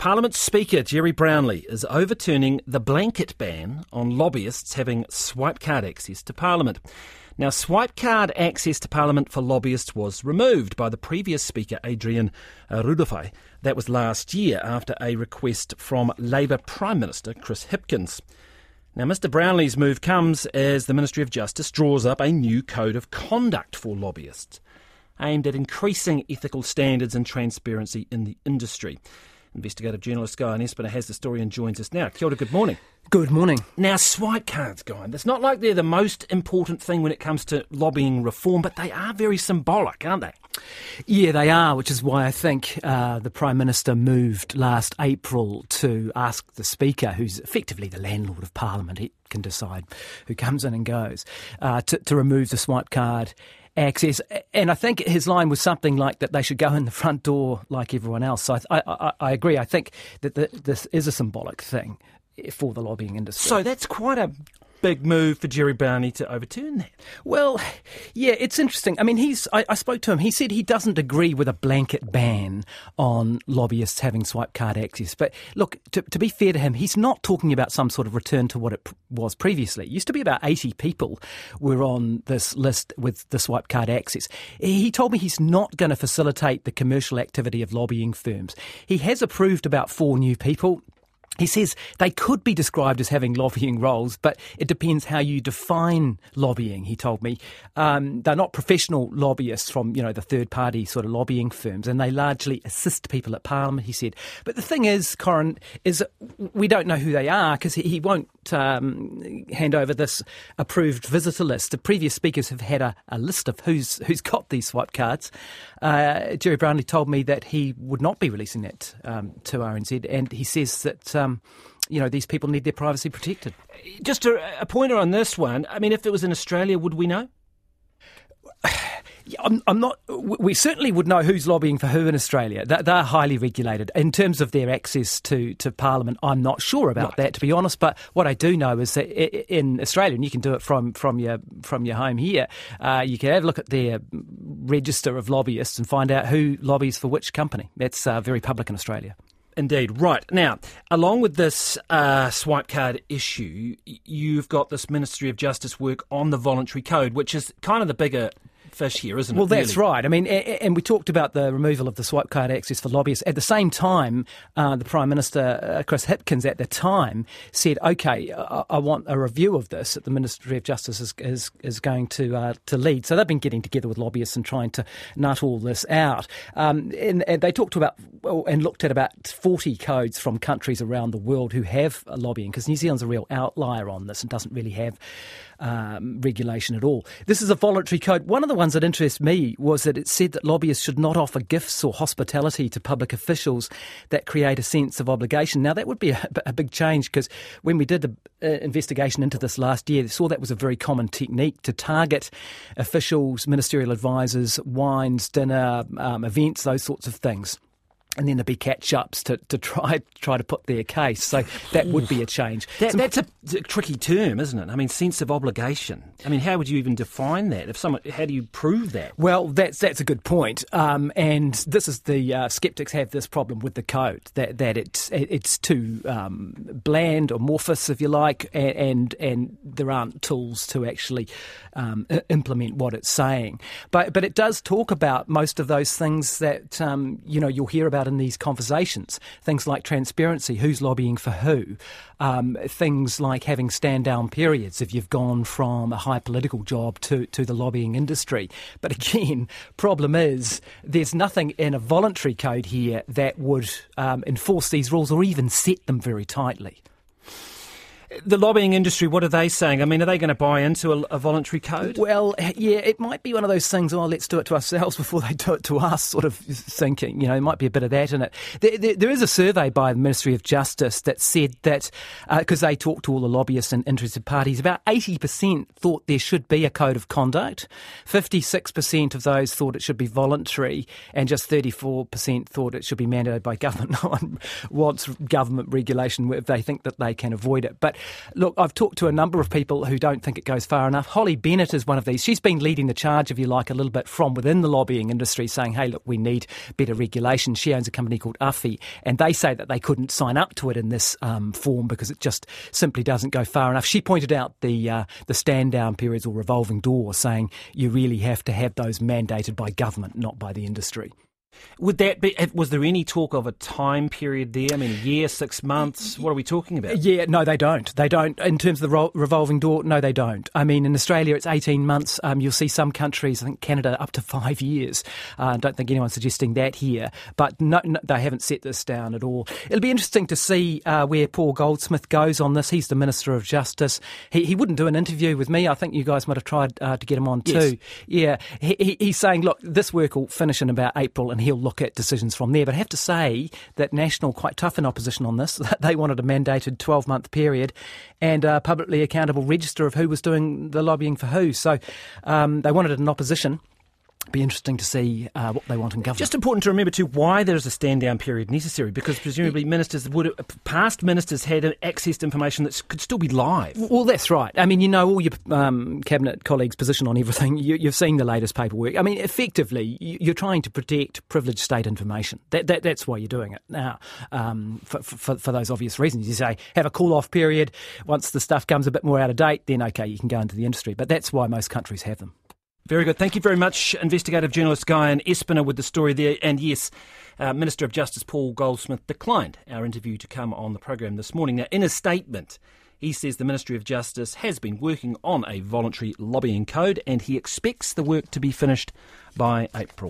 Parliament Speaker Gerry Brownlee is overturning the blanket ban on lobbyists having swipe card access to Parliament. Now, swipe card access to Parliament for lobbyists was removed by the previous Speaker, Adrian uh, Rurawhe. That was last year after a request from Labour Prime Minister Chris Hipkins. Now, Mr. Brownlee's move comes as the Ministry of Justice draws up a new code of conduct for lobbyists aimed at increasing ethical standards and transparency in the industry. Investigative journalist Guyon Espiner has the story and joins us now. Kia ora, good morning. Good morning. Now, swipe cards, Guy, it's not like they're the most important thing when it comes to lobbying reform, but they are very symbolic, aren't they? Yeah, they are, which is why I think uh, the Prime Minister moved last April to ask the Speaker, who's effectively the landlord of Parliament, he can decide who comes in and goes, uh, to, to remove the swipe card access. And I think his line was something like that they should go in the front door like everyone else. So I, I, I agree. I think that the, this is a symbolic thing for the lobbying industry. So that's quite a big move for Gerry Brownlee to overturn that. Well, yeah, it's interesting. I mean, he's. I, I, spoke to him. He said he doesn't agree with a blanket ban on lobbyists having swipe card access. But look, to, to be fair to him, he's not talking about some sort of return to what it was previously. It used to be about 80 people were on this list with the swipe card access. He told me he's not going to facilitate the commercial activity of lobbying firms. He has approved about four new people. He says they could be described as having lobbying roles, but it depends how you define lobbying. He told me um, they're not professional lobbyists from you know the third party sort of lobbying firms, and they largely assist people at Parliament. He said, but the thing is, Corin, is we don't know who they are because he, he, won't um, hand over this approved visitor list. The previous speakers have had a, a list of who's who's got these swipe cards. Uh, Gerry Brownlee told me that he would not be releasing that um, to RNZ, and he says that. Um, you know, these people need their privacy protected. Just a, a pointer on this one. I mean, if it was in Australia, would we know? I'm, I'm, not. We certainly would know who's lobbying for who in Australia. They're highly regulated in terms of their access to, to Parliament. I'm not sure about right. that, to be honest. But what I do know is that in Australia, and you can do it from from your from your home here, uh, you can have a look at their register of lobbyists and find out who lobbies for which company. That's uh, very public in Australia. Indeed. Right. Now, along with this uh, swipe card issue, you've got this Ministry of Justice work on the voluntary code, which is kind of the bigger fish here, isn't well, it? Well, that's really? right. I mean, and we talked about the removal of the swipe card access for lobbyists. At the same time, uh, the Prime Minister, uh, Chris Hipkins, at the time said, okay, I, I, want a review of this that the Ministry of Justice is, is, is going to, uh, to lead. So they've been getting together with lobbyists and trying to nut all this out. Um, and, and, they talked about and looked at about 40 codes from countries around the world who have lobbying, because New Zealand's a real outlier on this and doesn't really have um, regulation at all. This is a voluntary code. One of the ones that interests me was that it said that lobbyists should not offer gifts or hospitality to public officials that create a sense of obligation. Now, that would be a, a big change because when we did the uh, investigation into this last year, saw that was a very common technique to target officials, ministerial advisors, wines, dinner, um, events, those sorts of things and then there'd be catch ups to, to try try to put their case. So that would be a change. That, that's a, a, tricky term, isn't it? I mean, sense of obligation. I mean, how would you even define that? If someone, how do you prove that? Well, that's that's a good point. Um, and this is the uh, skeptics have this problem with the code that that it's it's too um, bland, amorphous, if you like, and, and, and there aren't tools to actually um, implement what it's saying. But but it does talk about most of those things that um, you know you'll hear about in these conversations. Things like transparency, who's lobbying for who, um, things like having stand down periods if you've gone from a high political job to, to the lobbying industry. But again, problem is there's nothing in a voluntary code here that would um, enforce these rules or even set them very tightly. The lobbying industry, what are they saying? I mean, are they going to buy into a, a, voluntary code? Well, yeah, it might be one of those things, oh, let's do it to ourselves before they do it to us, sort of thinking. You know, there might be a bit of that in it. there, there, there is a survey by the Ministry of Justice that said that, because uh, they talked to all the lobbyists and interested parties, about 80% thought there should be a code of conduct. 56% of those thought it should be voluntary, and just 34% thought it should be mandated by government. No one wants government regulation if they think that they can avoid it. But look, I've talked to a number of people who don't think it goes far enough. Holly Bennett is one of these. She's been leading the charge, if you like, a little bit from within the lobbying industry, saying, hey, look, we need better regulation. She owns a company called Uffy, and they say that they couldn't sign up to it in this um, form because it just simply doesn't go far enough. She pointed out the uh, the stand down periods or revolving door, saying you really have to have those mandated by government, not by the industry. Would that be? Was there any talk of a time period there? I mean, a year, six months. What are we talking about? Yeah, no, they don't. They don't. In terms of the revolving door, no, they don't. I mean, in Australia, it's eighteen months. Um, you'll see some countries, I think Canada, up to five years. Uh, I uh, don't think anyone's suggesting that here, but no, no, they haven't set this down at all. It'll be interesting to see uh, where Paul Goldsmith goes on this. He's the Minister of Justice. He, he wouldn't do an interview with me. I think you guys might have tried uh, to get him on yes. too. Yeah, he, he's saying, look, this work will finish in about April, and he he'll look at decisions from there. But I have to say that National quite tough in opposition on this. They wanted a mandated 12 month period and a publicly accountable register of who was doing the lobbying for who. So um, they wanted in opposition be interesting to see uh, what they want in government. Just important to remember too why there is a stand down period necessary because presumably ministers would past ministers had access to information that could still be live. Well, that's right. I mean, you know all your um, cabinet colleagues' position on everything. You, have seen the latest paperwork. I mean, effectively, you're trying to protect privileged state information. That, that, that's why you're doing it now. Um, for, for, for those obvious reasons, you say have a cool off period. Once the stuff comes a bit more out of date, then okay, you can go into the industry. But that's why most countries have them. Very good. Thank you very much, investigative journalist Guyon Espiner, with the story there. And yes, uh, Minister of Justice Paul Goldsmith declined our interview to come on the program this morning. Now, in a statement, he says the Ministry of Justice has been working on a voluntary lobbying code and he expects the work to be finished by April.